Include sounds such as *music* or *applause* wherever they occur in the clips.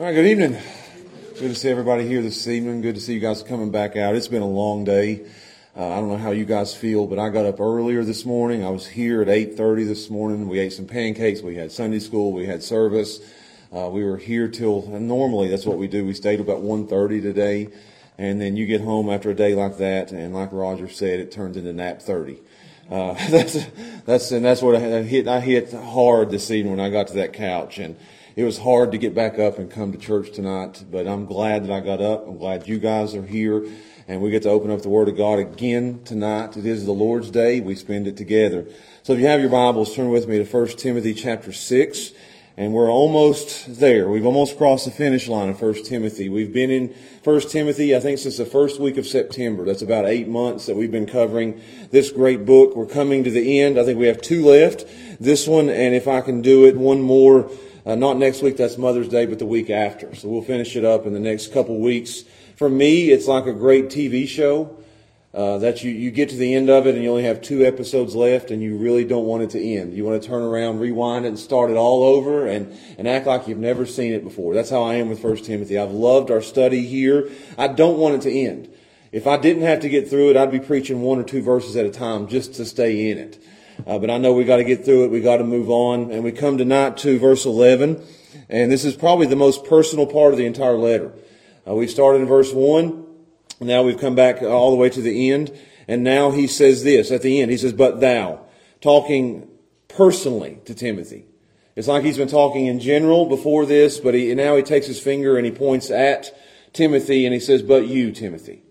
All right, good evening. Good to see everybody here this evening. Good to see you guys coming back out. It's been a long day. Uh, I don't know how you guys feel, but I got up earlier this morning. I was here at 8.30 this morning. We ate some pancakes. We had Sunday school. We had service. Uh, we were here till, normally that's what we do. We stayed about 1.30 today. And then you get home after a day like that, and like Roger said, it turns into nap 30. Uh, *laughs* that's, that's, and that's what I hit, I hit hard this evening when I got to that couch. And it was hard to get back up and come to church tonight, but I'm glad that I got up. I'm glad you guys are here and we get to open up the Word of God again tonight. It is the Lord's Day. We spend it together. So if you have your Bibles, turn with me to 1 Timothy chapter 6. And we're almost there. We've almost crossed the finish line of 1 Timothy. We've been in 1 Timothy, I think, since the first week of September. That's about eight months that we've been covering this great book. We're coming to the end. I think we have two left. This one, and if I can do it, one more, uh, not next week, that's Mother's Day, but the week after. So we'll finish it up in the next couple weeks. For me, it's like a great TV show. Uh, that you, you get to the end of it and you only have two episodes left and you really don't want it to end. You want to turn around, rewind it and start it all over and, and act like you've never seen it before. That's how I am with First Timothy. I've loved our study here. I don't want it to end. If I didn't have to get through it, I'd be preaching one or two verses at a time just to stay in it. Uh, but I know we got to get through it. We got to move on. And we come tonight to verse 11. And this is probably the most personal part of the entire letter. Uh, we started in verse 1. Now we've come back all the way to the end. And now he says this at the end. He says, but thou, talking personally to Timothy. It's like he's been talking in general before this, but he, now he takes his finger and he points at Timothy and he says, but you, Timothy.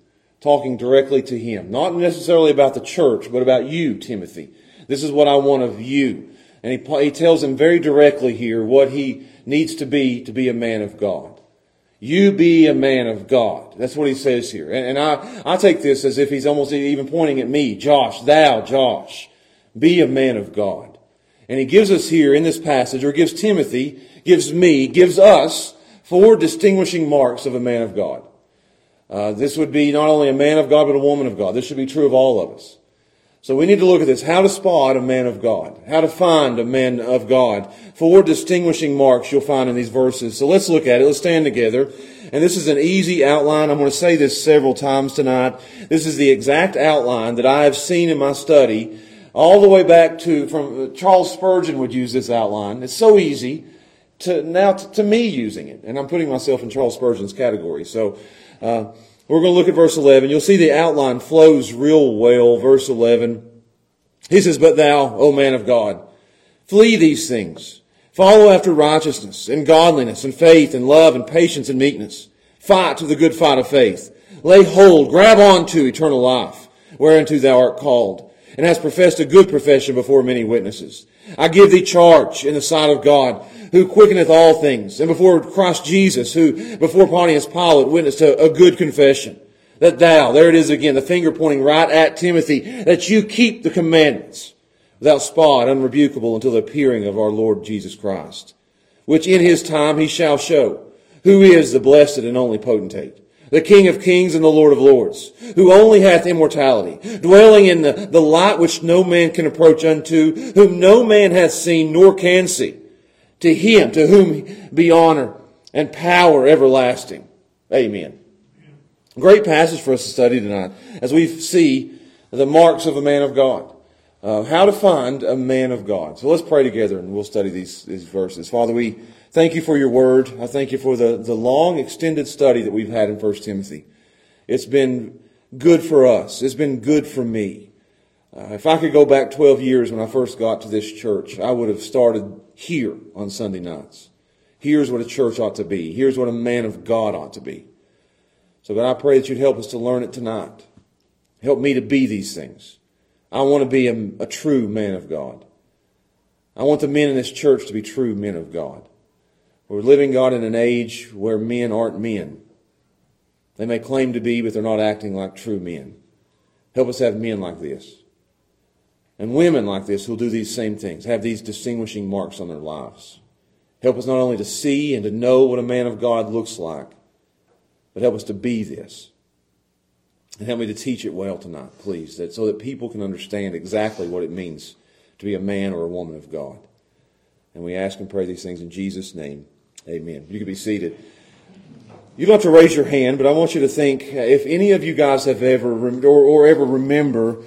Talking directly to him. Not necessarily about the church, but about you, Timothy. This is what I want of you. And he, he tells him very directly here what he needs to be to be a man of God. You be a man of God. That's what he says here. And, and I, I take this as if he's almost even pointing at me. Josh, thou, Josh, be a man of God. And he gives us here in this passage, or gives Timothy, gives me, gives us four distinguishing marks of a man of God. Uh, this would be not only a man of God, but a woman of God. This should be true of all of us. So we need to look at this. How to spot a man of God. How to find a man of God. Four distinguishing marks you'll find in these verses. So let's look at it. Let's stand together. And this is an easy outline. I'm going to say this several times tonight. This is the exact outline that I have seen in my study all the way back to from Charles Spurgeon would use this outline. It's so easy to now to, to me using it. And I'm putting myself in Charles Spurgeon's category. So, uh, we're going to look at verse 11. You'll see the outline flows real well. Verse 11. He says, But thou, O man of God, flee these things. Follow after righteousness and godliness and faith and love and patience and meekness. Fight to the good fight of faith. Lay hold, grab on to eternal life, whereunto thou art called, and hast professed a good profession before many witnesses. I give thee charge in the sight of God, who quickeneth all things, and before Christ Jesus, who before Pontius Pilate witnessed a, a good confession, that thou, there it is again, the finger pointing right at Timothy, that you keep the commandments without spot, unrebukable until the appearing of our Lord Jesus Christ, which in his time he shall show, who is the blessed and only potentate, the King of kings and the Lord of lords, who only hath immortality, dwelling in the, the light which no man can approach unto, whom no man hath seen nor can see. To him, to whom be honor and power everlasting. Amen. Great passage for us to study tonight as we see the marks of a man of God. Uh, how to find a man of God. So let's pray together and we'll study these, these verses. Father, we thank you for your word. I thank you for the, the long extended study that we've had in 1 Timothy. It's been good for us. It's been good for me. Uh, if I could go back 12 years when I first got to this church, I would have started here on Sunday nights. Here's what a church ought to be. Here's what a man of God ought to be. So God, I pray that you'd help us to learn it tonight. Help me to be these things. I want to be a, a true man of God. I want the men in this church to be true men of God. We're living, God, in an age where men aren't men. They may claim to be, but they're not acting like true men. Help us have men like this. And women like this who'll do these same things, have these distinguishing marks on their lives. Help us not only to see and to know what a man of God looks like, but help us to be this. And help me to teach it well tonight, please, that so that people can understand exactly what it means to be a man or a woman of God. And we ask and pray these things in Jesus' name. Amen. You can be seated. You don't have to raise your hand, but I want you to think if any of you guys have ever or, or ever remember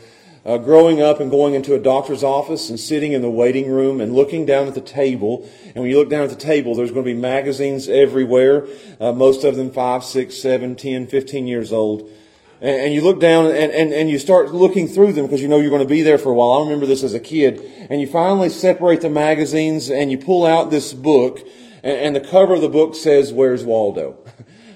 uh, growing up and going into a doctor's office and sitting in the waiting room and looking down at the table. And when you look down at the table, there's going to be magazines everywhere, uh, most of them five, six, seven, ten, fifteen years old. And, and you look down and, and, and you start looking through them because you know you're going to be there for a while. I remember this as a kid. And you finally separate the magazines and you pull out this book and, and the cover of the book says, Where's Waldo? *laughs*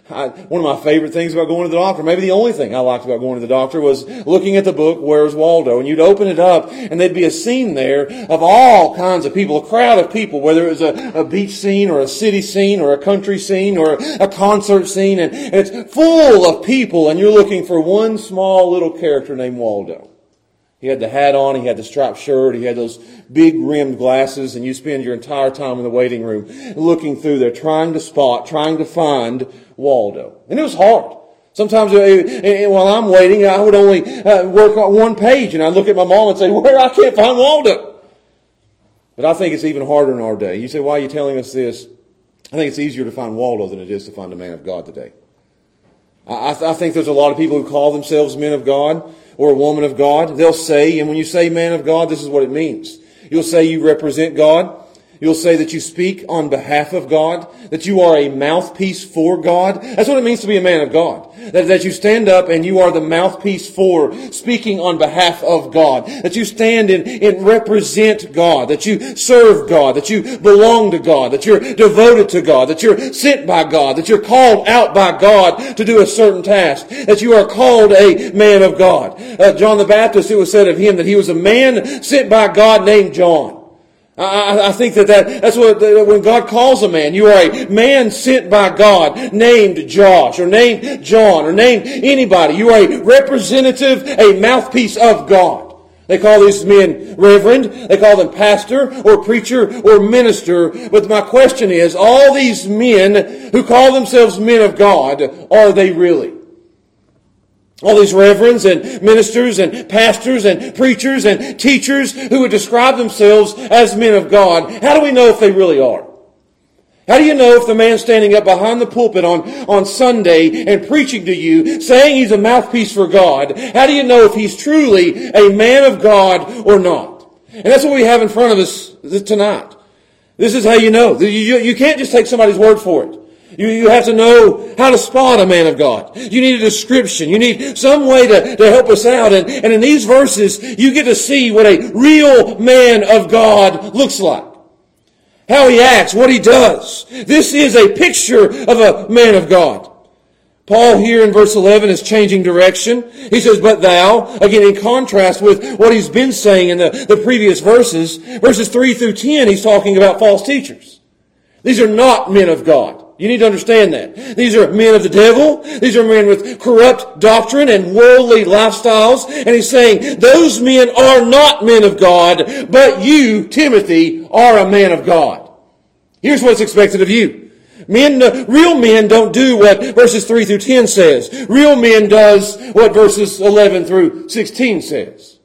I, one of my favorite things about going to the doctor, maybe the only thing I liked about going to the doctor was looking at the book, Where's Waldo? And you'd open it up and there'd be a scene there of all kinds of people, a crowd of people, whether it was a, a beach scene or a city scene or a country scene or a concert scene. And, and it's full of people and you're looking for one small little character named Waldo. He had the hat on, he had the striped shirt, he had those big rimmed glasses, and you spend your entire time in the waiting room looking through there, trying to spot, trying to find Waldo. And it was hard. Sometimes uh, while I'm waiting, I would only uh, work on one page, and I'd look at my mom and say, Where? I can't find Waldo. But I think it's even harder in our day. You say, Why are you telling us this? I think it's easier to find Waldo than it is to find a man of God today. I, I think there's a lot of people who call themselves men of God or a woman of God. They'll say, and when you say man of God, this is what it means. You'll say you represent God. You'll say that you speak on behalf of God, that you are a mouthpiece for God. That's what it means to be a man of God. That, that you stand up and you are the mouthpiece for speaking on behalf of God. That you stand and, and represent God. That you serve God. That you belong to God. That you're devoted to God. That you're sent by God. That you're called out by God to do a certain task. That you are called a man of God. Uh, John the Baptist, it was said of him that he was a man sent by God named John. I, I, think that, that that's what when God calls a man, you are a man sent by God, named Josh or named John or named anybody. You are a representative, a mouthpiece of God. They call these men reverend, they call them pastor or preacher or minister. But my question is, all these men who call themselves men of God, are they really? All these reverends and ministers and pastors and preachers and teachers who would describe themselves as men of God. How do we know if they really are? How do you know if the man standing up behind the pulpit on, on Sunday and preaching to you, saying he's a mouthpiece for God, how do you know if he's truly a man of God or not? And that's what we have in front of us tonight. This is how you know. You, you, can't just take somebody's word for it. You, you have to know how to spot a man of God. You need a description. You need some way to, to help us out. And, and in these verses, you get to see what a real man of God looks like how he acts, what he does. This is a picture of a man of God. Paul here in verse 11 is changing direction. He says, but thou, again in contrast with what he's been saying in the, the previous verses, verses 3 through 10, he's talking about false teachers. These are not men of God. You need to understand that. These are men of the devil. These are men with corrupt doctrine and worldly lifestyles. And he's saying, those men are not men of God, but you, Timothy, are a man of God. Here's what's expected of you. Men, uh, real men don't do what verses 3 through 10 says. Real men does what verses 11 through 16 says.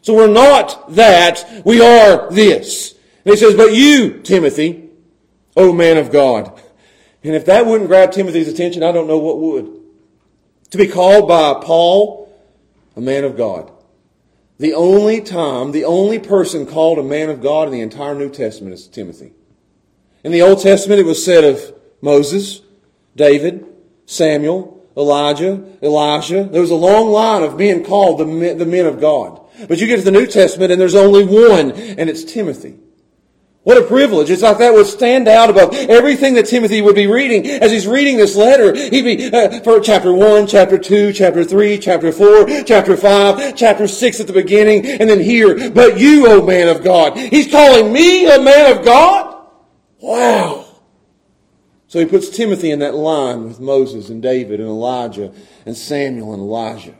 So we're not that, we are this. And he says, but you, Timothy, O man of God, and if that wouldn't grab Timothy's attention, I don't know what would. To be called by Paul a man of God. The only time, the only person called a man of God in the entire New Testament is Timothy. In the Old Testament, it was said of Moses, David, Samuel, Elijah, Elisha. There was a long line of being called men, the men of God. But you get to the New Testament and there's only one, and it's Timothy. What a privilege. It's like that would stand out above everything that Timothy would be reading. As he's reading this letter, he'd be, uh, for chapter 1, chapter 2, chapter 3, chapter 4, chapter 5, chapter 6 at the beginning, and then here, but you, O man of God. He's calling me a man of God? Wow. So he puts Timothy in that line with Moses and David and Elijah and Samuel and Elijah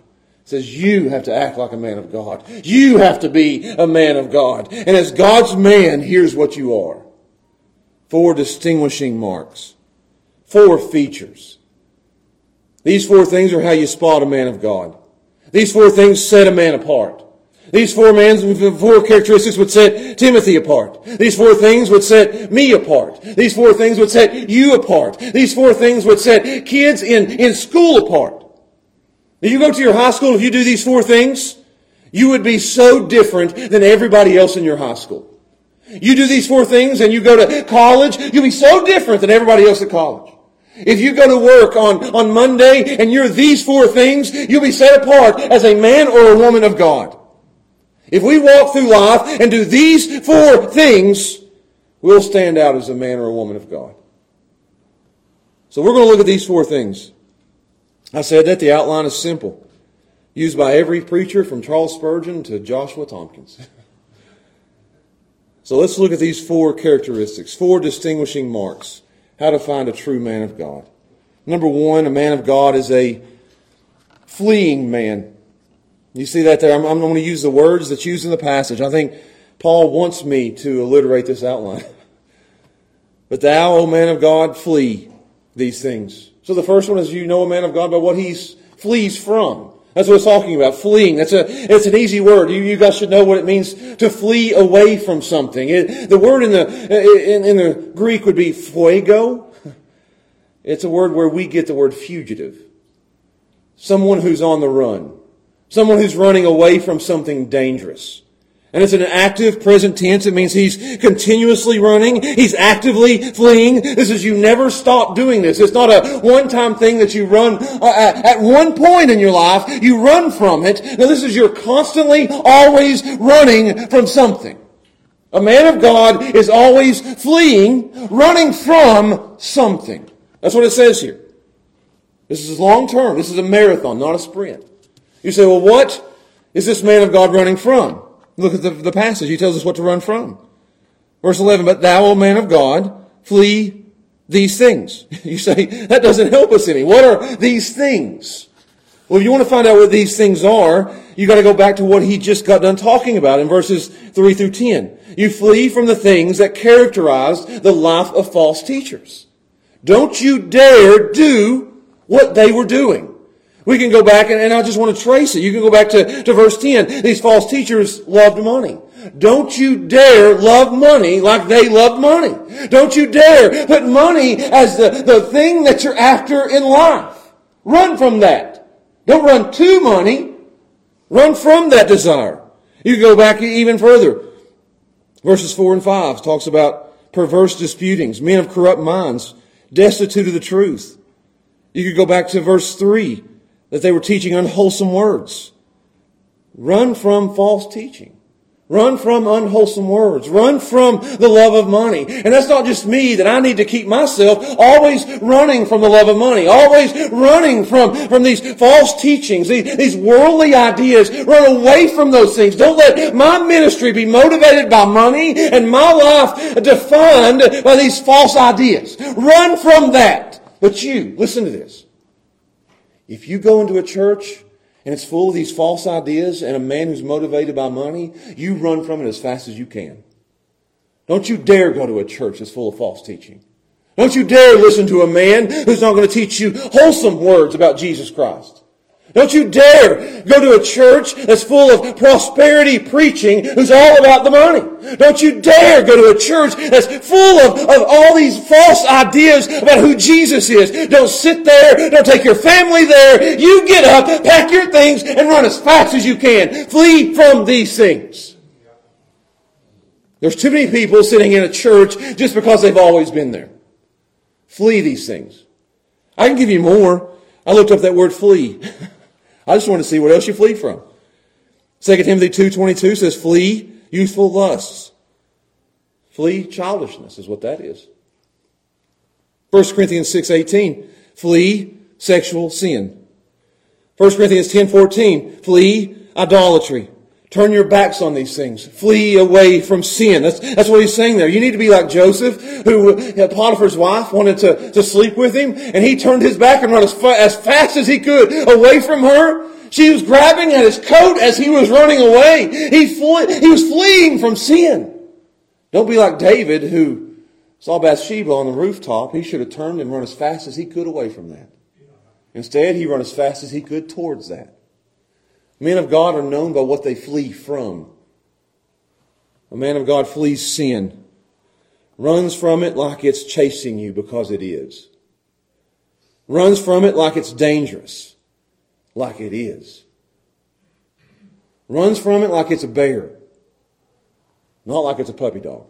says you have to act like a man of God. You have to be a man of God. And as God's man, here's what you are. Four distinguishing marks. Four features. These four things are how you spot a man of God. These four things set a man apart. These four man's four characteristics would set Timothy apart. These four things would set me apart. These four things would set you apart. These four things would set kids in, in school apart. If you go to your high school, if you do these four things, you would be so different than everybody else in your high school. You do these four things and you go to college, you'll be so different than everybody else at college. If you go to work on, on Monday and you're these four things, you'll be set apart as a man or a woman of God. If we walk through life and do these four things, we'll stand out as a man or a woman of God. So we're going to look at these four things. I said that the outline is simple, used by every preacher from Charles Spurgeon to Joshua Tompkins. so let's look at these four characteristics, four distinguishing marks, how to find a true man of God. Number one, a man of God is a fleeing man. You see that there? I'm, I'm going to use the words that's used in the passage. I think Paul wants me to alliterate this outline. *laughs* but thou, O man of God, flee these things. So the first one is you know a man of God by what he flees from. That's what it's talking about, fleeing. That's a, it's an easy word. You, you guys should know what it means to flee away from something. It, the word in the, in, in the Greek would be pheugo. It's a word where we get the word fugitive. Someone who's on the run. Someone who's running away from something dangerous. And it's an active present tense. It means he's continuously running. He's actively fleeing. This is you never stop doing this. It's not a one-time thing that you run uh, at one point in your life. You run from it. Now this is you're constantly, always running from something. A man of God is always fleeing, running from something. That's what it says here. This is long term. This is a marathon, not a sprint. You say, well, what is this man of God running from? Look at the, the passage. He tells us what to run from. Verse 11, but thou, O man of God, flee these things. *laughs* You say, that doesn't help us any. What are these things? Well, if you want to find out what these things are, you got to go back to what he just got done talking about in verses 3 through 10. You flee from the things that characterized the life of false teachers. Don't you dare do what they were doing. We can go back and, and I just want to trace it. You can go back to, to verse 10. These false teachers loved money. Don't you dare love money like they love money. Don't you dare put money as the, the thing that you're after in life. Run from that. Don't run to money. Run from that desire. You can go back even further. Verses 4 and 5 talks about perverse disputings, men of corrupt minds, destitute of the truth. You could go back to verse 3 that they were teaching unwholesome words. Run from false teaching. Run from unwholesome words. Run from the love of money. And that's not just me that I need to keep myself always running from the love of money. Always running from, from these false teachings, these, these worldly ideas. Run away from those things. Don't let my ministry be motivated by money and my life defined by these false ideas. Run from that. But you, listen to this. If you go into a church and it's full of these false ideas and a man who's motivated by money, you run from it as fast as you can. Don't you dare go to a church that's full of false teaching. Don't you dare listen to a man who's not going to teach you wholesome words about Jesus Christ. Don't you dare go to a church that's full of prosperity preaching who's all about the money. Don't you dare go to a church that's full of, of all these false ideas about who Jesus is. Don't sit there. Don't take your family there. You get up, pack your things, and run as fast as you can. Flee from these things. There's too many people sitting in a church just because they've always been there. Flee these things. I can give you more. I looked up that word flee. *laughs* I just want to see what else you flee from. 2 Timothy 2.22 says, flee youthful lusts. Flee childishness is what that is. 1 Corinthians 6.18, flee sexual sin. 1 Corinthians 10.14, flee idolatry. Turn your backs on these things. Flee away from sin. That's, that's what he's saying there. You need to be like Joseph, who uh, Potiphar's wife wanted to, to sleep with him, and he turned his back and ran as, fa- as fast as he could away from her. She was grabbing at his coat as he was running away. He, fle- he was fleeing from sin. Don't be like David, who saw Bathsheba on the rooftop. He should have turned and run as fast as he could away from that. Instead, he ran as fast as he could towards that. Men of God are known by what they flee from. A man of God flees sin, runs from it like it's chasing you because it is, runs from it like it's dangerous, like it is, runs from it like it's a bear, not like it's a puppy dog.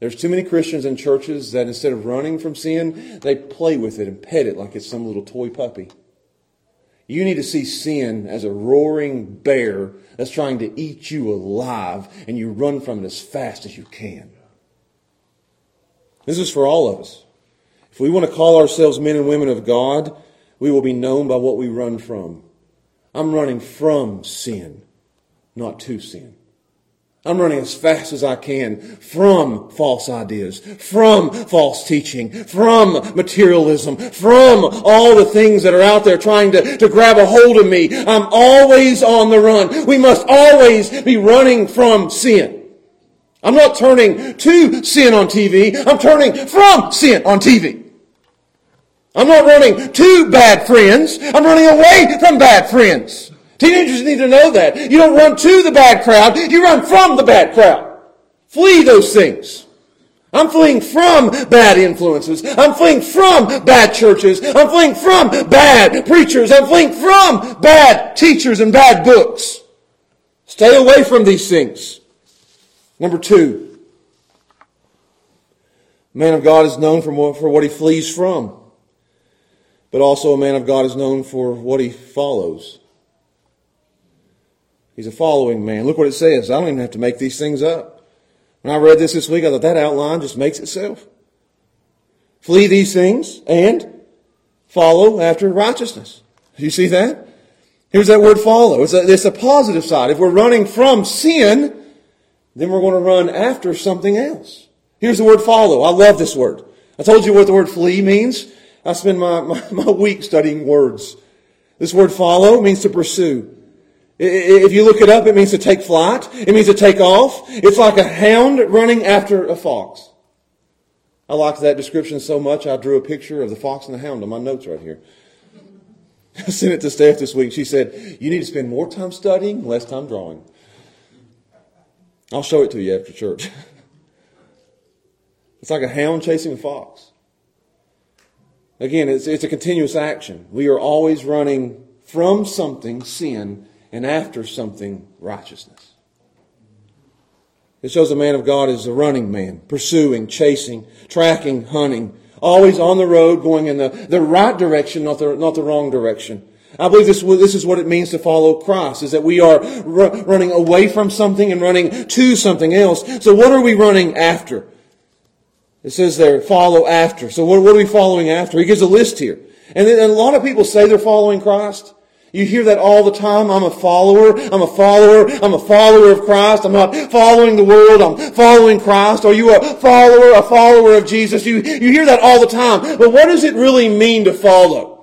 There's too many Christians in churches that instead of running from sin, they play with it and pet it like it's some little toy puppy. You need to see sin as a roaring bear that's trying to eat you alive, and you run from it as fast as you can. This is for all of us. If we want to call ourselves men and women of God, we will be known by what we run from. I'm running from sin, not to sin. I'm running as fast as I can from false ideas, from false teaching, from materialism, from all the things that are out there trying to, to grab a hold of me. I'm always on the run. We must always be running from sin. I'm not turning to sin on TV. I'm turning from sin on TV. I'm not running to bad friends. I'm running away from bad friends. Teenagers need to know that. You don't run to the bad crowd, you run from the bad crowd. Flee those things. I'm fleeing from bad influences. I'm fleeing from bad churches. I'm fleeing from bad preachers. I'm fleeing from bad teachers and bad books. Stay away from these things. Number two, a man of God is known for for what he flees from, but also a man of God is known for what he follows. He's a following man. Look what it says. I don't even have to make these things up. When I read this this week, I thought that outline just makes itself. Flee these things and follow after righteousness. Do you see that? Here's that word follow. It's a, it's a positive side. If we're running from sin, then we're going to run after something else. Here's the word follow. I love this word. I told you what the word flee means. I spend my, *laughs* my, my week studying words. This word follow means to pursue. If you look it up, it means to take flight. It means to take off. It's like a hound running after a fox. I liked that description so much, I drew a picture of the fox and the hound on my notes right here. *laughs* I sent it to Steph this week. She said, You need to spend more time studying, less time drawing. I'll show it to you after church. *laughs* It's like a hound chasing a fox. Again, it's, it's a continuous action. We are always running from something, sin, and after something, righteousness. It shows a man of God is a running man, pursuing, chasing, tracking, hunting, always on the road, going in the, the right direction, not the, not the wrong direction. I believe this, this is what it means to follow Christ, is that we are r- running away from something and running to something else. So what are we running after? It says there, follow after. So what, what are we following after? He gives a list here. And, then, and a lot of people say they're following Christ. You hear that all the time. I'm a follower. I'm a follower. I'm a follower of Christ. I'm not following the world. I'm following Christ. Are you a follower, a follower of Jesus? You, you hear that all the time. But what does it really mean to follow?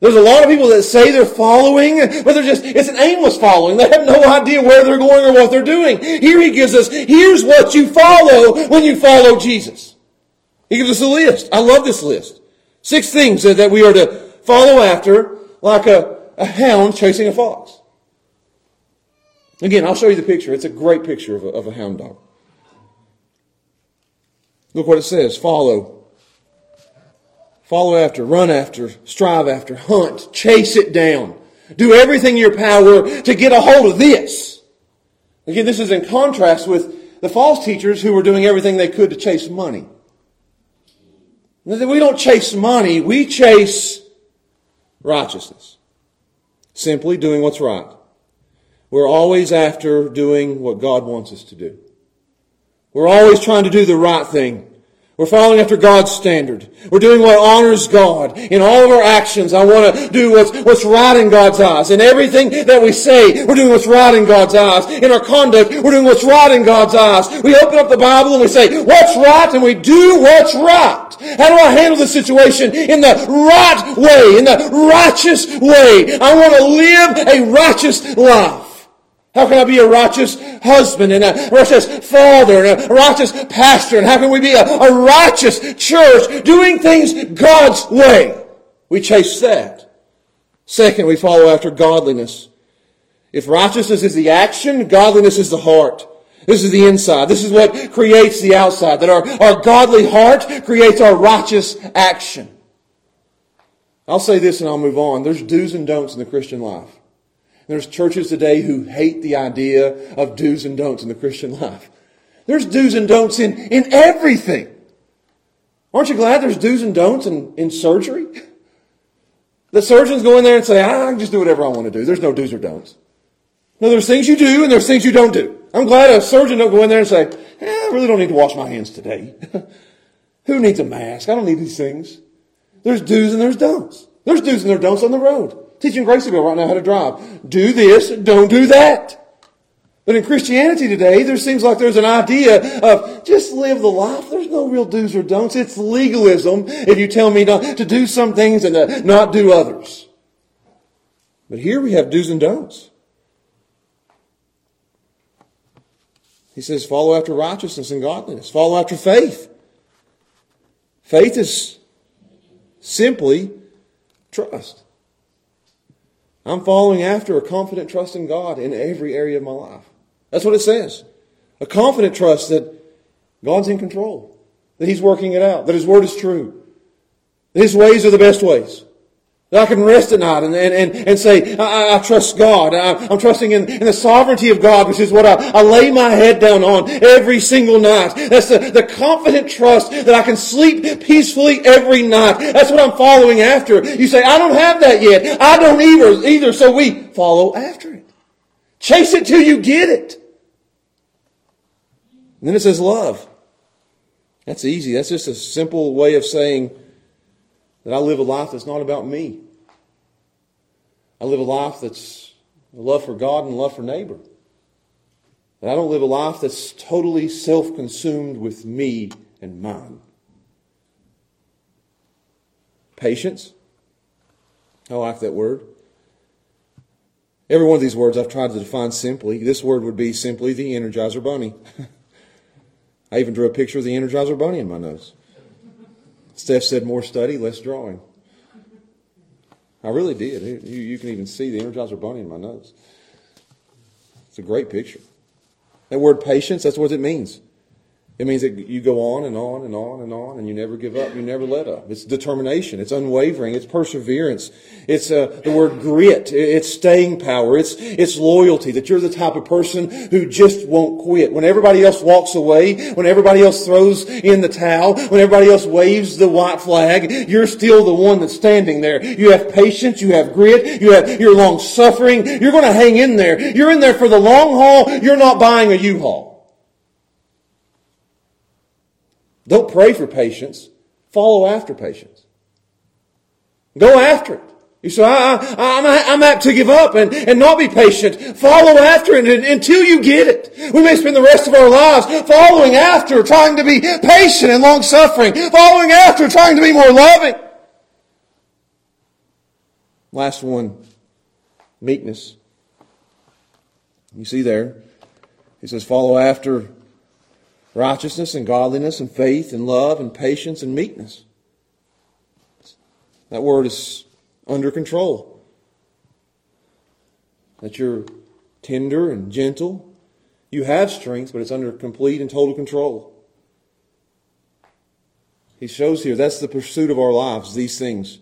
There's a lot of people that say they're following, but they're just, it's an aimless following. They have no idea where they're going or what they're doing. Here he gives us, here's what you follow when you follow Jesus. He gives us a list. I love this list. Six things that we are to follow after like a, a hound chasing a fox. Again, I'll show you the picture. It's a great picture of a, of a hound dog. Look what it says. Follow Follow after, run after, strive after, hunt, chase it down. Do everything in your power to get a hold of this. Again, this is in contrast with the false teachers who were doing everything they could to chase money. We don't chase money, we chase righteousness. Simply doing what's right. We're always after doing what God wants us to do. We're always trying to do the right thing. We're following after God's standard. We're doing what honors God. In all of our actions, I want to do what's, what's right in God's eyes. In everything that we say, we're doing what's right in God's eyes. In our conduct, we're doing what's right in God's eyes. We open up the Bible and we say, what's right? And we do what's right. How do I handle the situation? In the right way, in the righteous way. I want to live a righteous life. How can I be a righteous husband and a righteous father and a righteous pastor? And how can we be a, a righteous church doing things God's way? We chase that. Second, we follow after godliness. If righteousness is the action, godliness is the heart. This is the inside. This is what creates the outside. That our, our godly heart creates our righteous action. I'll say this and I'll move on. There's do's and don'ts in the Christian life. There's churches today who hate the idea of do's and don'ts in the Christian life. There's do's and don'ts in, in everything. Aren't you glad there's do's and don'ts in, in surgery? The surgeons go in there and say, I can just do whatever I want to do. There's no do's or don'ts. No, there's things you do and there's things you don't do. I'm glad a surgeon don't go in there and say, eh, I really don't need to wash my hands today. *laughs* Who needs a mask? I don't need these things. There's do's and there's don'ts. There's do's and there's don'ts on the road teaching Graceville right now how to drive. Do this, don't do that. But in Christianity today, there seems like there's an idea of just live the life. There's no real do's or don'ts. It's legalism if you tell me not to do some things and to not do others. But here we have do's and don'ts. He says, follow after righteousness and godliness. Follow after faith. Faith is simply trust. I'm following after a confident trust in God in every area of my life. That's what it says. A confident trust that God's in control, that He's working it out, that His Word is true, that His ways are the best ways. That I can rest at night and, and, and, and say, I, I trust God. I, am trusting in, in, the sovereignty of God, which is what I, I, lay my head down on every single night. That's the, the confident trust that I can sleep peacefully every night. That's what I'm following after. You say, I don't have that yet. I don't either, either. So we follow after it. Chase it till you get it. And then it says love. That's easy. That's just a simple way of saying, that I live a life that's not about me. I live a life that's love for God and love for neighbor. That I don't live a life that's totally self consumed with me and mine. Patience. I like that word. Every one of these words I've tried to define simply. This word would be simply the Energizer Bunny. *laughs* I even drew a picture of the Energizer Bunny in my notes. Steph said more study, less drawing. I really did. You, you can even see the Energizer Bunny in my nose. It's a great picture. That word patience, that's what it means. It means that you go on and on and on and on, and you never give up. You never let up. It's determination. It's unwavering. It's perseverance. It's uh, the word grit. It's staying power. It's it's loyalty. That you're the type of person who just won't quit. When everybody else walks away, when everybody else throws in the towel, when everybody else waves the white flag, you're still the one that's standing there. You have patience. You have grit. You have you're long suffering. You're going to hang in there. You're in there for the long haul. You're not buying a U-Haul. Don't pray for patience. Follow after patience. Go after it. You say, I, I'm apt to give up and, and not be patient. Follow after it until you get it. We may spend the rest of our lives following after, trying to be patient and long suffering, following after, trying to be more loving. Last one, meekness. You see there, he says, follow after righteousness and godliness and faith and love and patience and meekness. That word is under control. That you're tender and gentle. You have strength, but it's under complete and total control. He shows here that's the pursuit of our lives, these things.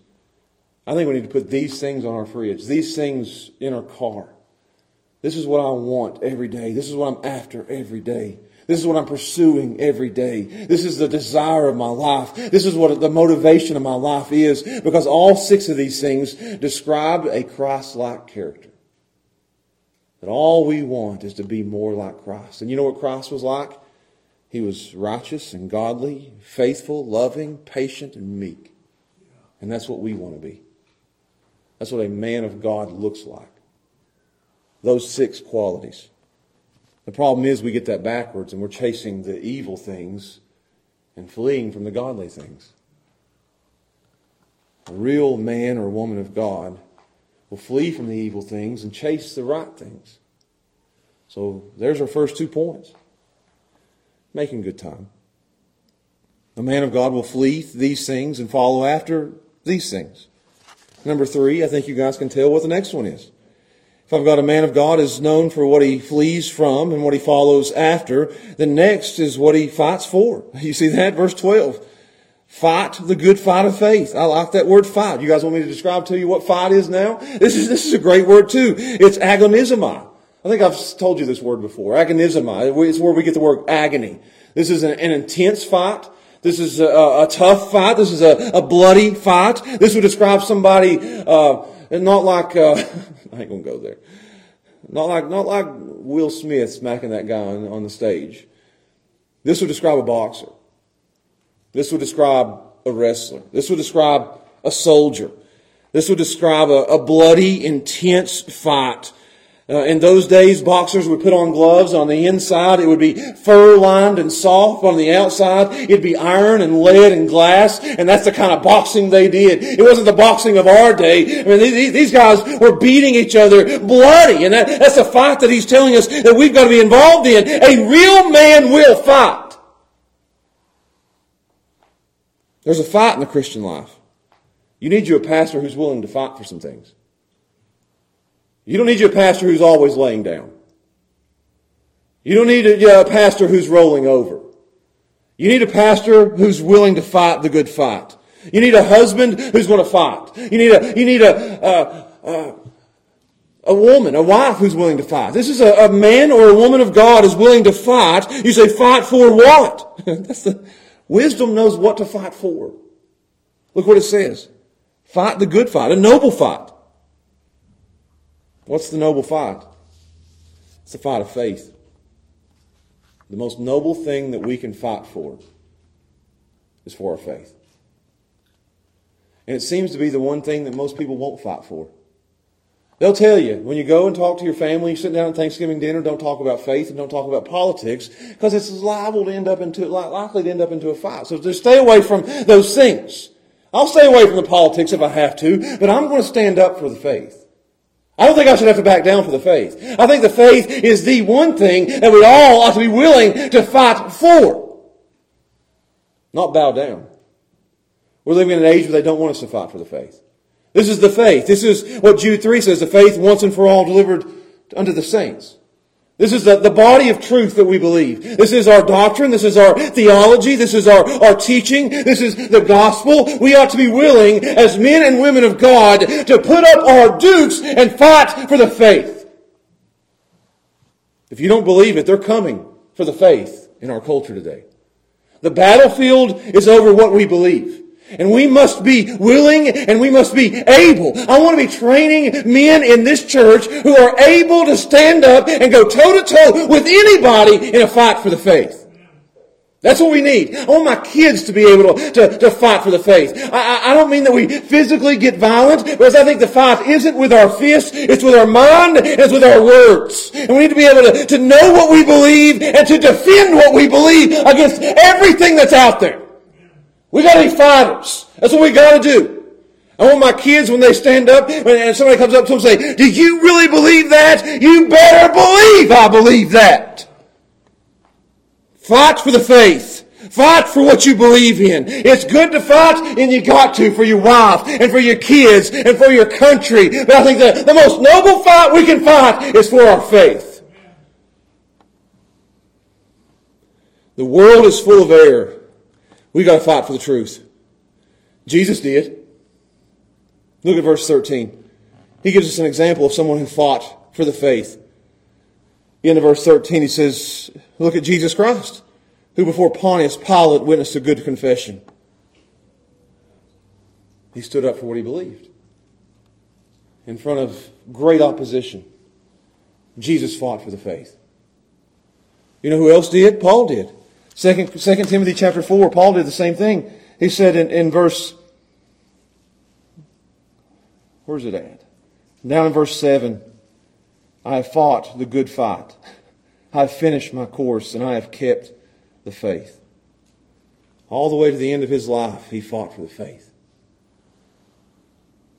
I think we need to put these things on our fridge, these things in our car. This is what I want every day. This is what I'm after every day. This is what I'm pursuing every day. This is the desire of my life. This is what the motivation of my life is because all six of these things describe a Christ-like character. That all we want is to be more like Christ. And you know what Christ was like? He was righteous and godly, faithful, loving, patient, and meek. And that's what we want to be. That's what a man of God looks like. Those six qualities. The problem is we get that backwards and we're chasing the evil things and fleeing from the godly things. A real man or woman of God will flee from the evil things and chase the right things. So there's our first two points. Making good time. A man of God will flee these things and follow after these things. Number three, I think you guys can tell what the next one is. If I've got a man of God is known for what he flees from and what he follows after, the next is what he fights for. *laughs* You see that? Verse 12. Fight the good fight of faith. I like that word fight. You guys want me to describe to you what fight is now? *laughs* This is, this is a great word too. It's agonizomai. I think I've told you this word before. Agonizomai. It's where we get the word agony. This is an, an intense fight. This is a, a, tough fight. This is a, a, bloody fight. This would describe somebody, uh, not like, uh, *laughs* I ain't gonna go there. Not like, not like Will Smith smacking that guy on, on the stage. This would describe a boxer. This would describe a wrestler. This would describe a soldier. This would describe a, a bloody, intense fight. Uh, in those days, boxers would put on gloves. On the inside, it would be fur-lined and soft. On the outside, it'd be iron and lead and glass. And that's the kind of boxing they did. It wasn't the boxing of our day. I mean, these, these guys were beating each other bloody. And that, that's a fight that he's telling us that we've got to be involved in. A real man will fight. There's a fight in the Christian life. You need you a pastor who's willing to fight for some things. You don't need you a pastor who's always laying down. You don't need a, a pastor who's rolling over. You need a pastor who's willing to fight the good fight. You need a husband who's going to fight. You need a, you need a, a, a, a woman, a wife who's willing to fight. This is a, a man or a woman of God is willing to fight. You say, fight for what? *laughs* That's the, wisdom knows what to fight for. Look what it says. Fight the good fight, a noble fight. What's the noble fight? It's the fight of faith. The most noble thing that we can fight for is for our faith. And it seems to be the one thing that most people won't fight for. They'll tell you, when you go and talk to your family, you sit down at Thanksgiving dinner, don't talk about faith and don't talk about politics, because it's liable to end up into, likely to end up into a fight. So just stay away from those things. I'll stay away from the politics if I have to, but I'm going to stand up for the faith. I don't think I should have to back down for the faith. I think the faith is the one thing that we all ought to be willing to fight for. Not bow down. We're living in an age where they don't want us to fight for the faith. This is the faith. This is what Jude 3 says, the faith once and for all delivered unto the saints. This is the, the body of truth that we believe. This is our doctrine. This is our theology. This is our, our teaching. This is the gospel. We ought to be willing, as men and women of God, to put up our dukes and fight for the faith. If you don't believe it, they're coming for the faith in our culture today. The battlefield is over what we believe. And we must be willing and we must be able. I want to be training men in this church who are able to stand up and go toe to toe with anybody in a fight for the faith. That's what we need. I want my kids to be able to, to, to fight for the faith. I, I, don't mean that we physically get violent, because I think the fight isn't with our fists, it's with our mind, it's with our words. And we need to be able to, to know what we believe and to defend what we believe against everything that's out there. We gotta be fighters. That's what we gotta do. I want my kids when they stand up and somebody comes up to them and say, do you really believe that? You better believe I believe that. Fight for the faith. Fight for what you believe in. It's good to fight, and you got to for your wife, and for your kids, and for your country. But I think the, the most noble fight we can fight is for our faith. The world is full of error. We got to fight for the truth. Jesus did. Look at verse 13. He gives us an example of someone who fought for the faith. In verse 13, he says, Look at Jesus Christ, who before Pontius Pilate witnessed a good confession. He stood up for what he believed. In front of great opposition, Jesus fought for the faith. You know who else did? Paul did. Second, Second Timothy chapter 4, Paul did the same thing. He said in, in verse, where's it at? Down in verse 7, I have fought the good fight. I have finished my course and I have kept the faith. All the way to the end of his life, he fought for the faith.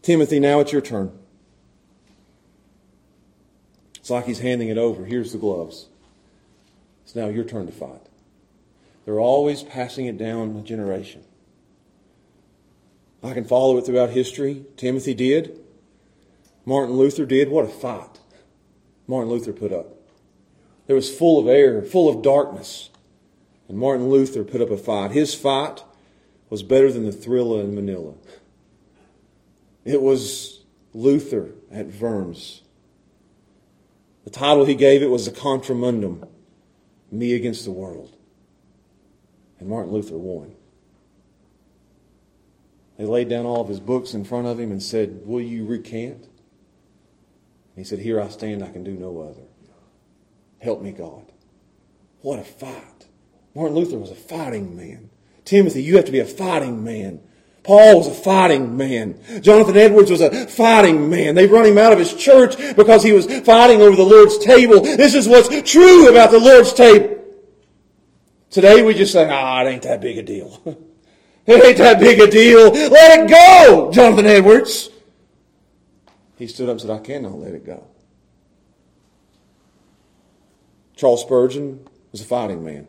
Timothy, now it's your turn. It's like he's handing it over. Here's the gloves. It's now your turn to fight. They're always passing it down a generation. I can follow it throughout history. Timothy did. Martin Luther did. What a fight Martin Luther put up. It was full of air, full of darkness. And Martin Luther put up a fight. His fight was better than the Thrilla in Manila. It was Luther at Worms. The title he gave it was the Contra Mundum, Me Against the World. And Martin Luther won. They laid down all of his books in front of him and said, Will you recant? he said, Here I stand, I can do no other. Help me, God. What a fight. Martin Luther was a fighting man. Timothy, you have to be a fighting man. Paul was a fighting man. Jonathan Edwards was a fighting man. They run him out of his church because he was fighting over the Lord's table. This is what's true about the Lord's table. Today we just say, ah, it ain't that big a deal. *laughs* it ain't that big a deal. Let it go, Jonathan Edwards. He stood up and said, I cannot let it go. Charles Spurgeon was a fighting man.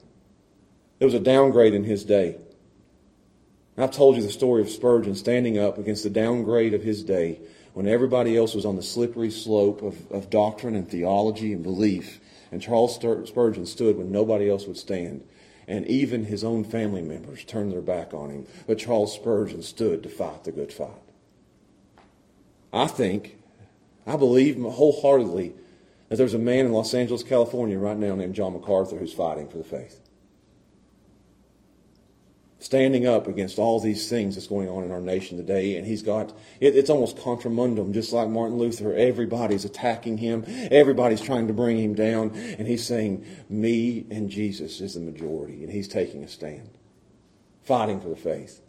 There was a downgrade in his day. I've told you the story of Spurgeon standing up against the downgrade of his day when everybody else was on the slippery slope of, of doctrine and theology and belief. And Charles Spurgeon stood when nobody else would stand and even his own family members turned their back on him. But Charles Spurgeon stood to fight the good fight. I think, I believe wholeheartedly that there's a man in Los Angeles, California right now named John MacArthur who's fighting for the faith standing up against all these things that's going on in our nation today. And he's got, it, it's almost contramundum, just like Martin Luther. Everybody's attacking him. Everybody's trying to bring him down. And he's saying, me and Jesus is the majority. And he's taking a stand, fighting for the faith.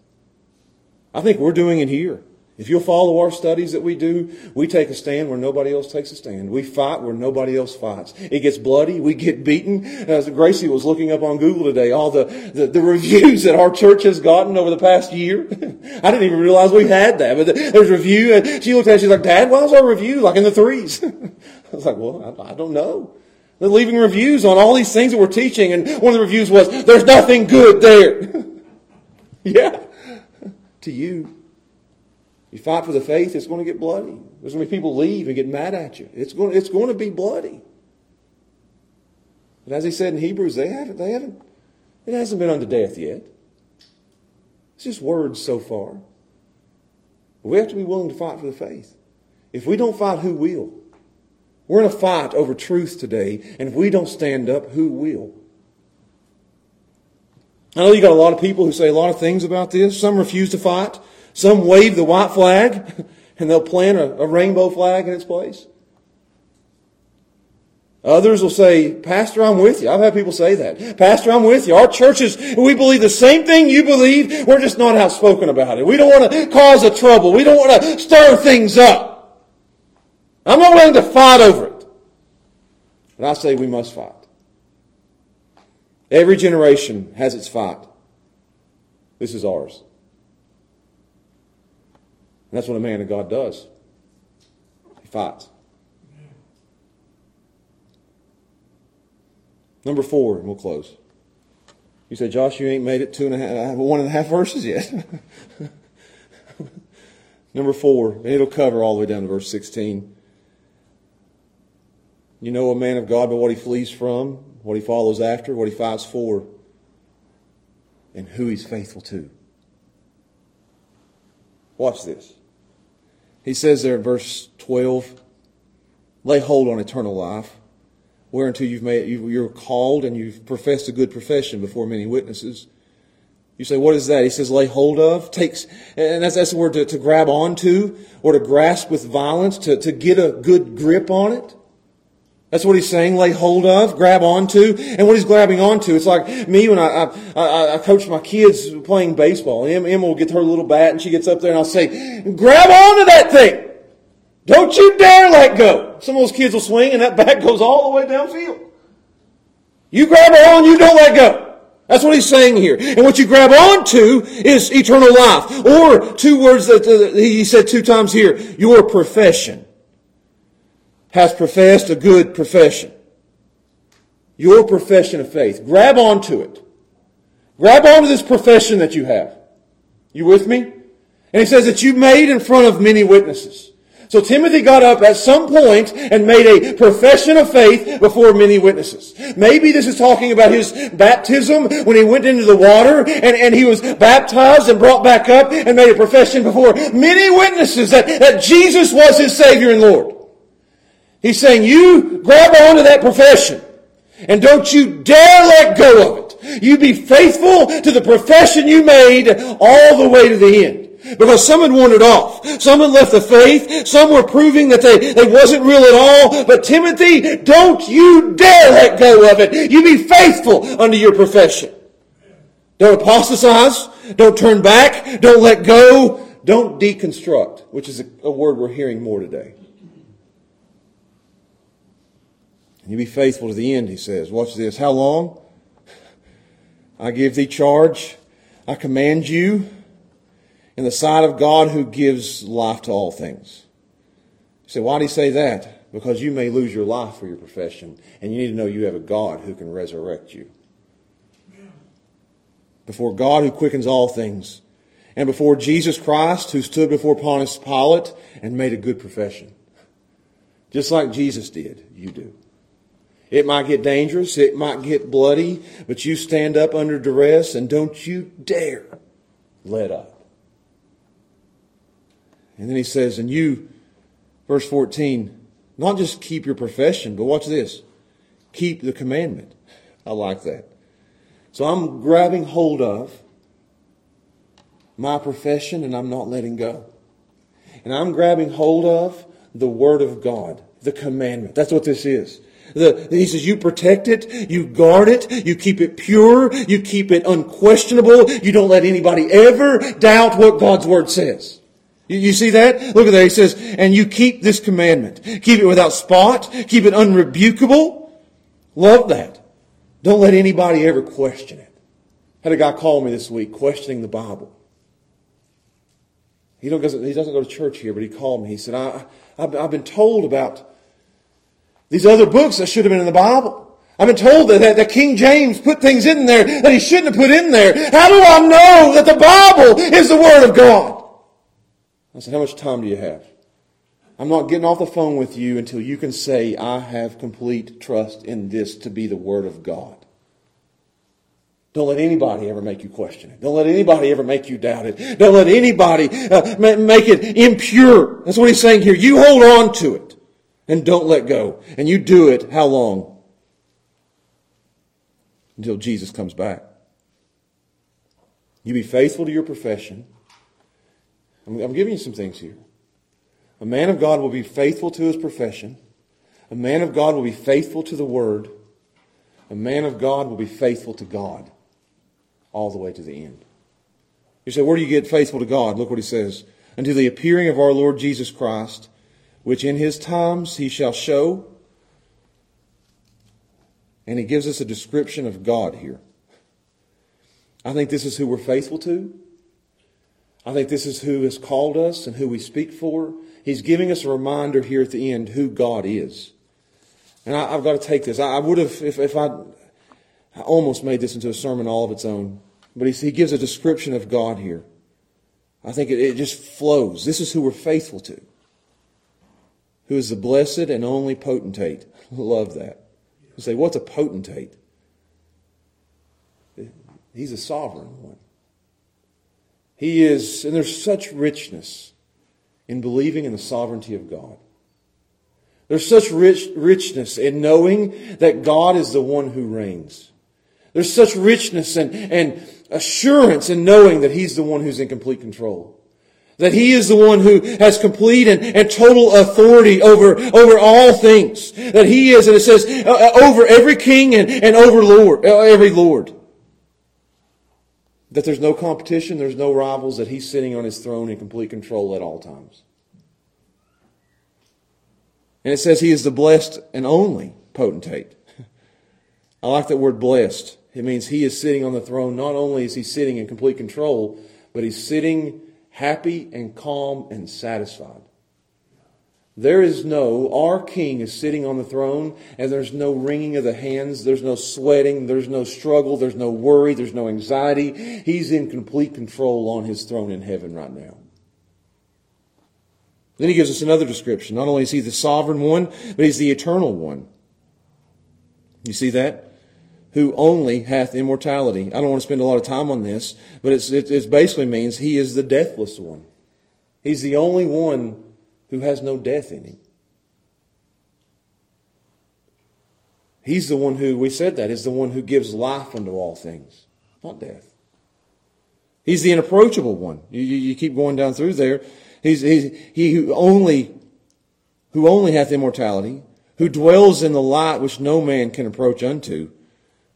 I think we're doing it here. If you'll follow our studies that we do, we take a stand where nobody else takes a stand. We fight where nobody else fights. It gets bloody. We get beaten. As Gracie was looking up on Google today, all the, the, the reviews that our church has gotten over the past year. *laughs* I didn't even realize we had that, but there's a review. And she looked at it, she's like, Dad, why is our review like in the threes? *laughs* I was like, well, I, I don't know. They're leaving reviews on all these things that we're teaching, and one of the reviews was, there's nothing good there. *laughs* yeah. To you. You fight for the faith, it's going to get bloody. There's going to be people leave and get mad at you. It's going, it's going to be bloody. But as he said in Hebrews, they haven't, they haven't, it hasn't been unto death yet. It's just words so far. We have to be willing to fight for the faith. If we don't fight, who will? We're in a fight over truth today, and if we don't stand up, who will? I know you got a lot of people who say a lot of things about this. Some refuse to fight. Some wave the white flag, *laughs* and they'll plant a, a rainbow flag in its place. Others will say, Pastor, I'm with you. I've had people say that. Pastor, I'm with you. Our churches, we believe the same thing you believe. We're just not outspoken about it. We don't want to cause a trouble. We don't want to stir things up. I'm not willing to fight over it. But I say we must fight. Every generation has its fight. This is ours. And that's what a man of God does. He fights. Number four, and we'll close. You say, Josh, you ain't made it two and a half, uh, one and a half verses yet. *laughs* Number four, and it'll cover all the way down to verse 16. You know a man of God by what he flees from, what he follows after, what he fights for, and who he's faithful to. Watch this. He says there in verse 12, lay hold on eternal life whereunto you've made, you're called and you've professed a good profession before many witnesses. You say, what is that? He says, lay hold of, takes, and that's, that's the word to, to grab onto or to grasp with violence, to, to get a good grip on it. That's what he's saying, lay hold of, grab onto. And what he's grabbing onto, it's like me when I, I, I, coach my kids playing baseball. Emma will get her little bat and she gets up there and I'll say, grab onto that thing. Don't you dare let go. Some of those kids will swing and that bat *laughs* goes all the way downfield. You grab on, you don't let go. That's what he's saying here. And what you grab onto is eternal life. Or two words that he said two times here. Your profession has professed a good profession. Your profession of faith. Grab onto it. Grab onto this profession that you have. You with me? And he says that you made in front of many witnesses. So Timothy got up at some point and made a profession of faith before many witnesses. Maybe this is talking about his baptism when he went into the water and, and he was baptized and brought back up and made a profession before many witnesses that, that Jesus was his Savior and Lord. He's saying you grab onto that profession and don't you dare let go of it. You be faithful to the profession you made all the way to the end. Because some had wandered off. Some had left the faith. Some were proving that they, they wasn't real at all. But Timothy, don't you dare let go of it. You be faithful unto your profession. Don't apostatize. Don't turn back. Don't let go. Don't deconstruct, which is a, a word we're hearing more today. And you be faithful to the end, he says. Watch this. How long? I give thee charge. I command you in the sight of God who gives life to all things. You say, why do he say that? Because you may lose your life for your profession, and you need to know you have a God who can resurrect you. Before God who quickens all things, and before Jesus Christ who stood before Pontius Pilate and made a good profession. Just like Jesus did, you do. It might get dangerous, it might get bloody, but you stand up under duress and don't you dare let up. And then he says, and you, verse 14, not just keep your profession, but watch this. Keep the commandment. I like that. So I'm grabbing hold of my profession and I'm not letting go. And I'm grabbing hold of the Word of God, the commandment. That's what this is. The, he says, you protect it, you guard it, you keep it pure, you keep it unquestionable, you don't let anybody ever doubt what God's Word says. You see that? Look at that. He says, and you keep this commandment. Keep it without spot. Keep it unrebukable. Love that. Don't let anybody ever question it. I had a guy call me this week questioning the Bible. He doesn't, he doesn't go to church here, but he called me. He said, I, I've, I've been told about these other books that should have been in the Bible. I've been told that, that, King James put things in there that he shouldn't have put in there. How do I know that the Bible is the Word of God? I said, How much time do you have? I'm not getting off the phone with you until you can say, I have complete trust in this to be the Word of God. Don't let anybody ever make you question it. Don't let anybody ever make you doubt it. Don't let anybody uh, make it impure. That's what he's saying here. You hold on to it and don't let go. And you do it how long? Until Jesus comes back. You be faithful to your profession. I'm, I'm giving you some things here. A man of God will be faithful to his profession. A man of God will be faithful to the word. A man of God will be faithful to God all the way to the end. You say, where do you get faithful to God? Look what he says. Until the appearing of our Lord Jesus Christ, which in his times he shall show. And he gives us a description of God here. I think this is who we're faithful to. I think this is who has called us and who we speak for. He's giving us a reminder here at the end who God is. And I, have got to take this. I, I would have, if, if I, I almost made this into a sermon all of its own. But he, he gives a description of God here. I think it, it just flows. This is who we're faithful to. Who is the blessed and only potentate. *laughs* Love that. You say, what's a potentate? He's a sovereign one. He is, and there's such richness in believing in the sovereignty of God. There's such rich, richness in knowing that God is the one who reigns. There's such richness and, and assurance in knowing that He's the one who's in complete control. That He is the one who has complete and, and total authority over, over all things. That He is, and it says, uh, uh over every king and, and over Lord, uh, every Lord. That there's no competition, there's no rivals, that He's sitting on His throne in complete control at all times. And it says He is the blessed and only potentate. *laughs* I like that word blessed. It means he is sitting on the throne. Not only is he sitting in complete control, but he's sitting happy and calm and satisfied. There is no, our king is sitting on the throne and there's no wringing of the hands, there's no sweating, there's no struggle, there's no worry, there's no anxiety. He's in complete control on his throne in heaven right now. Then he gives us another description. Not only is he the sovereign one, but he's the eternal one. You see that? Who only hath immortality. I don't want to spend a lot of time on this, but it's, it, it basically means he is the deathless one. He's the only one who has no death in him. He's the one who, we said that, is the one who gives life unto all things, not death. He's the inapproachable one. You, you, you keep going down through there. He's, he's, he who only, who only hath immortality, who dwells in the light which no man can approach unto,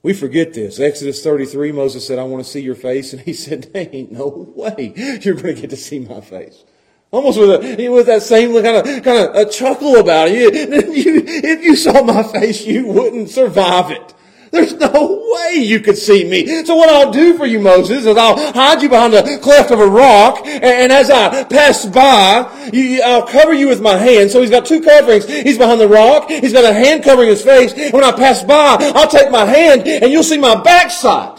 we forget this. Exodus 33, Moses said, I want to see your face. And he *laughs* said, there ain't no way you're going to get to see my face. Almost with a, with that same kind of, kind of a chuckle about it. *laughs* You, if you saw my face, you wouldn't survive it. There's no way you could see me. So what I'll do for you, Moses, is I'll hide you behind the cleft of a rock, and, as I pass by, you, I'll cover you with my hand. So he's got two coverings. He's behind the rock. He's got a hand covering his face. When I pass by, I'll take my hand, and you'll see my backside.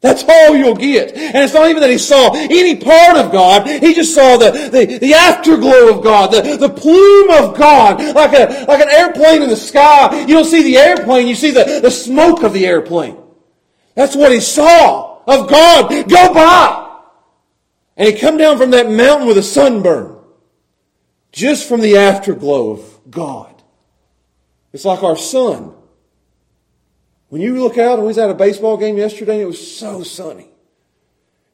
That's all you'll get. And it's not even that he saw any part of God. He just saw the, the, the afterglow of God, the, the plume of God, like a, like an airplane in the sky. You don't see the airplane, you see the, the smoke of the airplane. That's what he saw of God go by. And he come down from that mountain with a sunburn. Just from the afterglow of God. It's like our sun. When you look out, we was at a baseball game yesterday, and it was so sunny.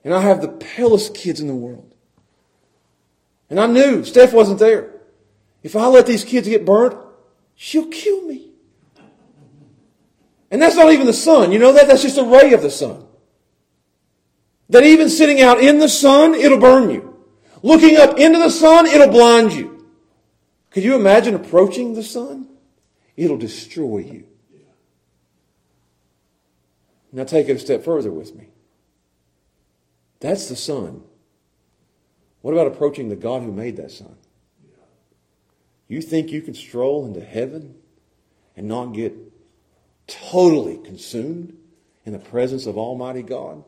And I have the palest kids in the world. And I knew Steph wasn't there. If I let these kids get burnt, she'll kill me. And that's not even the sun. You know that? That's just a ray of the sun. That even sitting out in the sun, it'll burn you. Looking up into the sun, it'll blind you. Could you imagine approaching the sun? It'll destroy you. Now take it a step further with me. That's the sun. What about approaching the God who made that sun? You think you can stroll into heaven and not get totally consumed in the presence of Almighty God?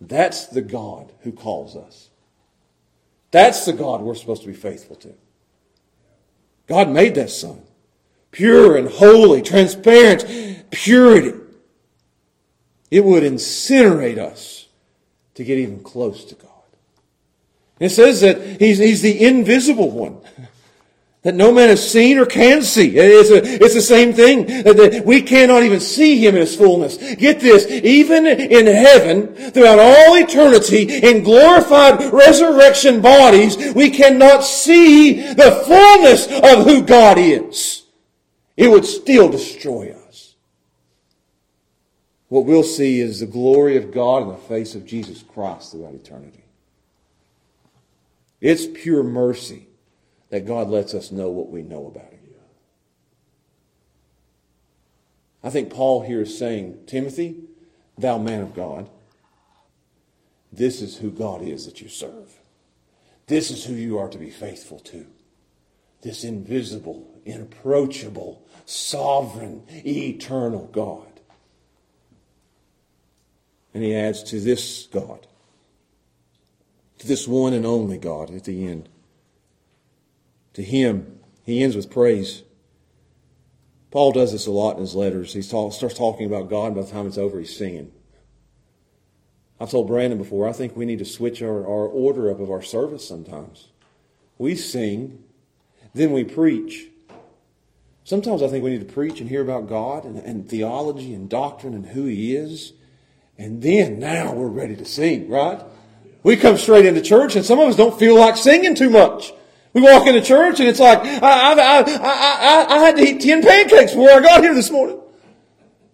That's the God who calls us. That's the God we're supposed to be faithful to. God made that sun. Pure and holy, transparent, purity. It would incinerate us to get even close to God. It says that he's, he's the invisible one. *laughs* That no man has seen or can see. It's, a, it's the same thing. That we cannot even see Him in His fullness. Get this, even in heaven, throughout all eternity, in glorified resurrection bodies, we cannot see the fullness of who God is. It would still destroy us. What we'll see is the glory of God in the face of Jesus Christ throughout eternity. It's pure mercy that God lets us know what we know about Him. I think Paul here is saying, Timothy, thou man of God, this is who God is that you serve. This is who you are to be faithful to. This invisible, inapproachable, sovereign, eternal God. And he adds to this God, to this one and only God at the end to him. He ends with praise. Paul does this a lot in his letters. He starts talking about God, and by the time it's over, he's singing. I've told Brandon before, I think we need to switch our, our order up of our service sometimes. We sing, then we preach. Sometimes I think we need to preach and hear about God and, and theology and doctrine and who He is. And then now we're ready to sing, right? We come straight into church and some of us don't feel like singing too much. We walk into church and it's like, I, I, I, I, had to eat 10 pancakes before I got here this morning.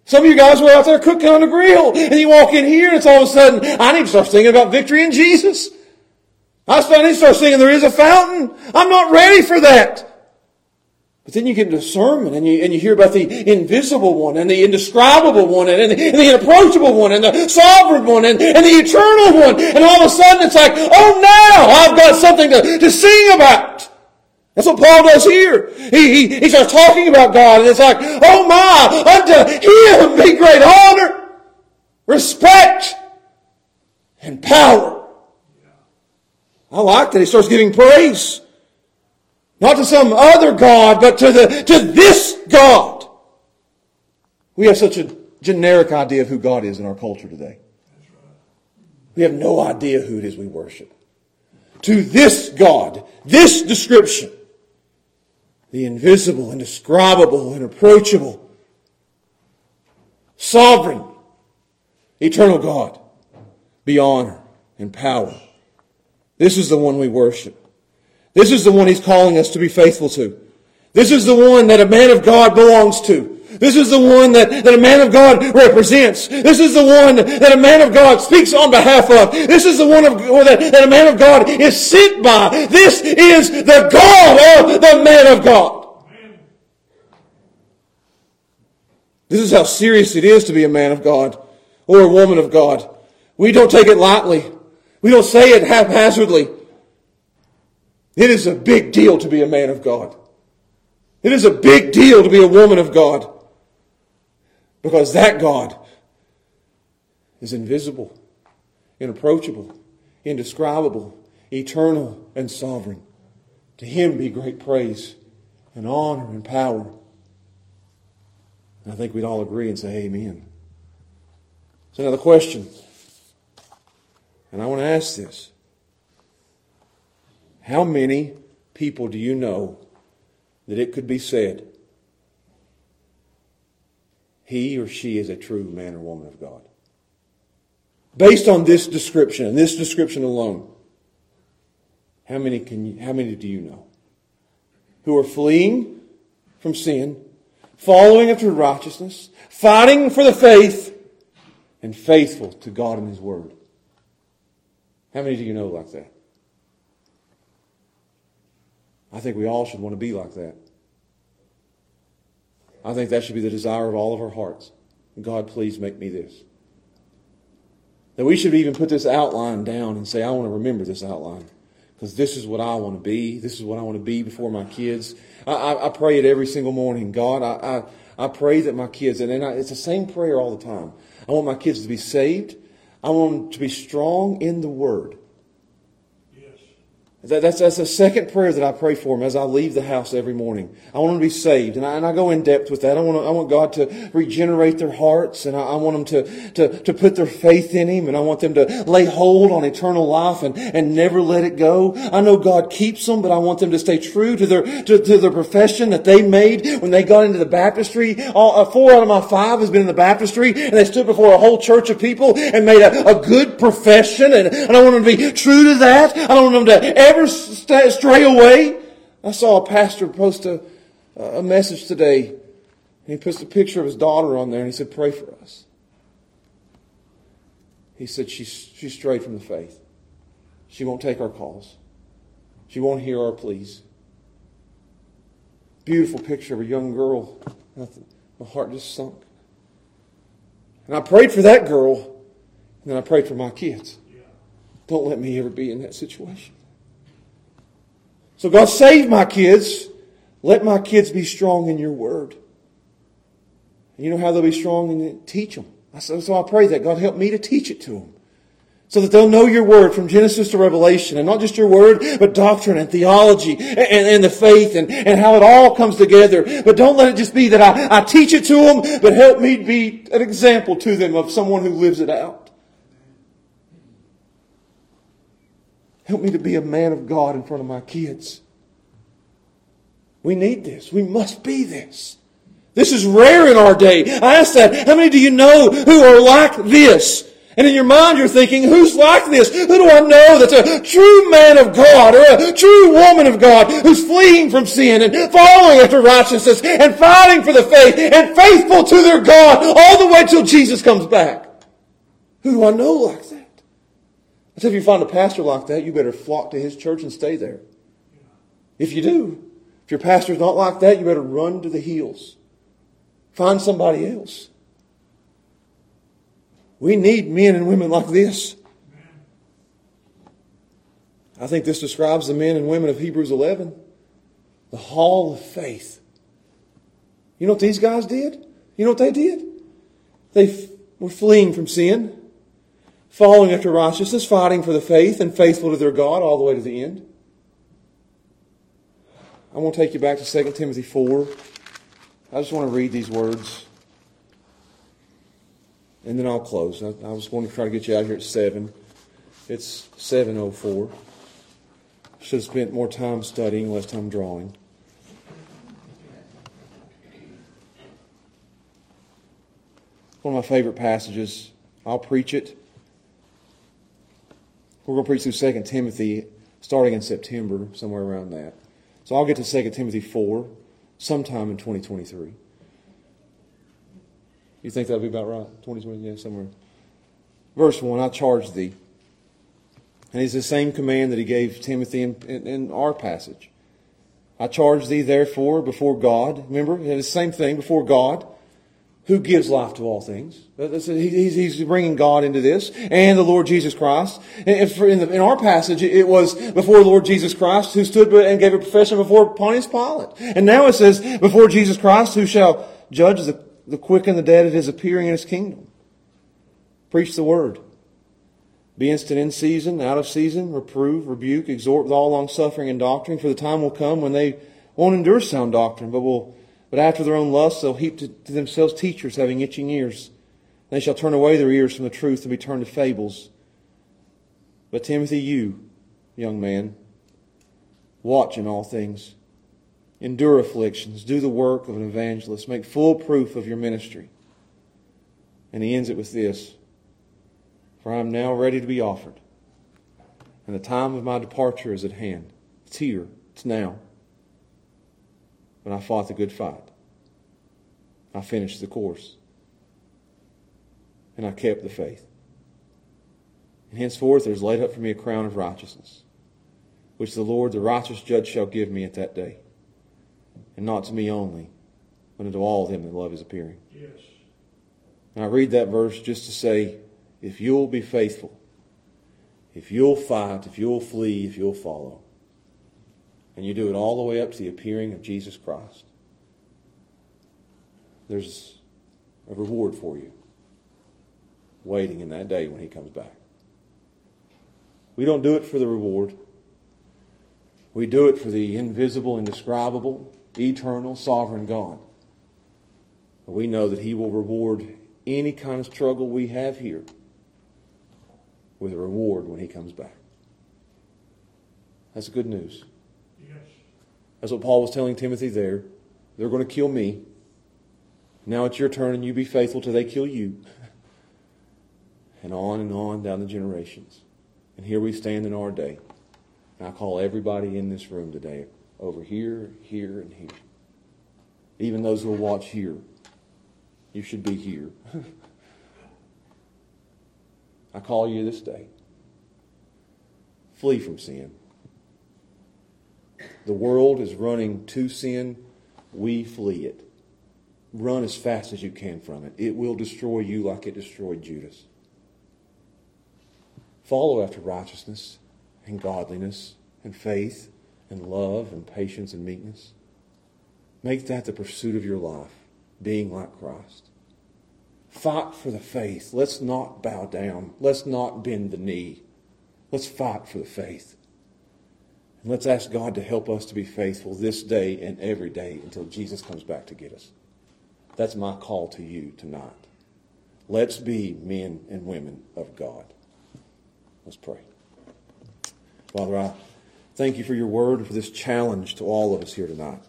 Some of you guys were out there cooking on the grill and you walk in here and it's all of a sudden, I need to start singing about victory in Jesus. I need to start singing there is a fountain. I'm not ready for that. But then you get into sermon and you, and you hear about the invisible one and the indescribable one and, and, the, and the inapproachable one and the sovereign one and, and the eternal one. And all of a sudden it's like, oh now I've got something to, to sing about. That's what Paul does here. He, he, he starts talking about God and it's like, oh my, unto him be great honor, respect, and power. I like that. He starts giving praise. Not to some other God, but to, the, to this God. We have such a generic idea of who God is in our culture today. We have no idea who it is we worship. To this God, this description, the invisible, indescribable, inapproachable, sovereign, eternal God, be honor and power. This is the one we worship. This is the one he's calling us to be faithful to. This is the one that a man of God belongs to. This is the one that, that a man of God represents. This is the one that a man of God speaks on behalf of. This is the one of, that, that a man of God is sent by. This is the God of the man of God. This is how serious it is to be a man of God or a woman of God. We don't take it lightly. We don't say it haphazardly. It is a big deal to be a man of God. It is a big deal to be a woman of God. Because that God is invisible, inapproachable, indescribable, eternal, and sovereign. To him be great praise and honor and power. And I think we'd all agree and say amen. So now the question, and I want to ask this. How many people do you know that it could be said he or she is a true man or woman of God? Based on this description and this description alone, how many can you, how many do you know who are fleeing from sin, following after righteousness, fighting for the faith, and faithful to God and His Word? How many do you know like that? I think we all should want to be like that. I think that should be the desire of all of our hearts. God, please make me this. That we should even put this outline down and say, I want to remember this outline because this is what I want to be. This is what I want to be before my kids. I, I, I pray it every single morning. God, I, I, I pray that my kids, and, and I, it's the same prayer all the time. I want my kids to be saved. I want them to be strong in the Word. That, that's, that's the second prayer that I pray for them as I leave the house every morning. I want them to be saved. And I, and I go in depth with that. I want, to, I want God to regenerate their hearts and I, I want them to, to, to put their faith in Him and I want them to lay hold on eternal life and, and never let it go. I know God keeps them, but I want them to stay true to their, to, to their profession that they made when they got into the baptistry. All, uh, four out of my five has been in the baptistry and they stood before a whole church of people and made a, a good profession and, and I want them to be true to that. I don't want them to ever stray away. I saw a pastor post a, a message today, and he puts a picture of his daughter on there, and he said, "Pray for us." He said she's she's strayed from the faith. She won't take our calls. She won't hear our pleas. Beautiful picture of a young girl. My heart just sunk. And I prayed for that girl, and then I prayed for my kids. Don't let me ever be in that situation. So God save my kids. Let my kids be strong in your word. And you know how they'll be strong it? Teach them. So I pray that God help me to teach it to them. So that they'll know your word from Genesis to Revelation. And not just your word, but doctrine and theology and, and the faith and, and how it all comes together. But don't let it just be that I, I teach it to them, but help me be an example to them of someone who lives it out. Help me to be a man of God in front of my kids. We need this. We must be this. This is rare in our day. I ask that. How many do you know who are like this? And in your mind you're thinking, who's like this? Who do I know that's a true man of God or a true woman of God who's fleeing from sin and following after righteousness and fighting for the faith and faithful to their God all the way till Jesus comes back? Who do I know like that? I said, if you find a pastor like that, you better flock to his church and stay there. If you do, if your pastor's not like that, you better run to the hills. Find somebody else. We need men and women like this. I think this describes the men and women of Hebrews 11. The hall of faith. You know what these guys did? You know what they did? They f- were fleeing from sin following after righteousness, fighting for the faith, and faithful to their God all the way to the end. I want to take you back to 2 Timothy 4. I just want to read these words. And then I'll close. I, was going to try to get you out here at 7. It's 7.04. Should have spent more time studying, less time drawing. One of my favorite passages. I'll preach it we're going to preach through 2 Timothy starting in September, somewhere around that. So I'll get to 2 Timothy 4 sometime in 2023. You think that'll be about right? 2020, yeah, somewhere. Verse 1 I charge thee. And it's the same command that he gave Timothy in, in, in our passage. I charge thee, therefore, before God. Remember, it's the same thing before God who gives life to all things. He's bringing God into this and the Lord Jesus Christ. In our passage, it was before the Lord Jesus Christ who stood and gave a profession before Pontius Pilate. And now it says before Jesus Christ who shall judge the quick and the dead at his appearing in his kingdom. Preach the word. Be instant in season, out of season, reprove, rebuke, exhort with all long suffering and doctrine, for the time will come when they won't endure sound doctrine, but will but after their own lusts, they'll heap to, to themselves teachers having itching ears. They shall turn away their ears from the truth and be turned to fables. But Timothy, you, young man, watch in all things. Endure afflictions. Do the work of an evangelist. Make full proof of your ministry. And he ends it with this For I am now ready to be offered, and the time of my departure is at hand. It's here, it's now. But I fought the good fight. I finished the course. And I kept the faith. And henceforth there is laid up for me a crown of righteousness, which the Lord, the righteous judge, shall give me at that day. And not to me only, but unto all them that love his appearing. Yes. And I read that verse just to say, if you'll be faithful, if you'll fight, if you'll flee, if you'll follow, and you do it all the way up to the appearing of Jesus Christ, there's a reward for you waiting in that day when he comes back. We don't do it for the reward. We do it for the invisible, indescribable, eternal, sovereign God. We know that He will reward any kind of struggle we have here with a reward when He comes back. That's good news. Yes. That's what Paul was telling Timothy there. They're going to kill me. Now it's your turn, and you be faithful till they kill you. *laughs* And on and on down the generations. And here we stand in our day. And I call everybody in this room today over here, here, and here. Even those who will watch here. You should be here. *laughs* I call you this day. Flee from sin. The world is running to sin. We flee it. Run as fast as you can from it. It will destroy you like it destroyed Judas. Follow after righteousness and godliness and faith and love and patience and meekness. Make that the pursuit of your life, being like Christ. Fight for the faith. Let's not bow down. Let's not bend the knee. Let's fight for the faith. And let's ask God to help us to be faithful this day and every day until Jesus comes back to get us. That's my call to you tonight. Let's be men and women of God. Let's pray. Father, I thank you for your word, for this challenge to all of us here tonight.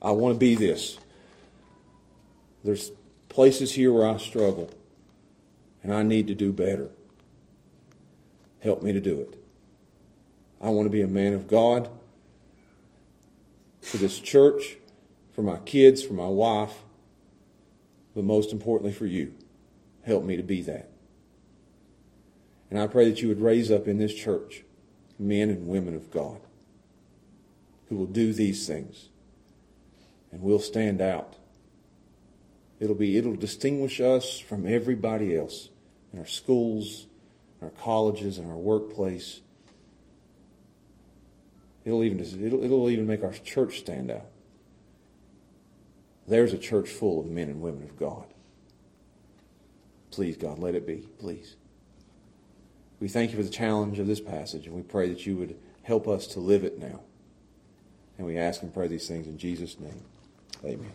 I want to be this. There's places here where I struggle, and I need to do better. Help me to do it. I want to be a man of God for this church, for my kids, for my wife, but most importantly for you. Help me to be that. And I pray that you would raise up in this church men and women of God who will do these things and we'll stand out. It'll be it'll distinguish us from everybody else in our schools, in our colleges, in our workplace. It'll even it'll, it'll even make our church stand out. There's a church full of men and women of God. Please, God, let it be. Please. We thank you for the challenge of this passage, and we pray that you would help us to live it now. And we ask and pray these things in Jesus' name. Amen.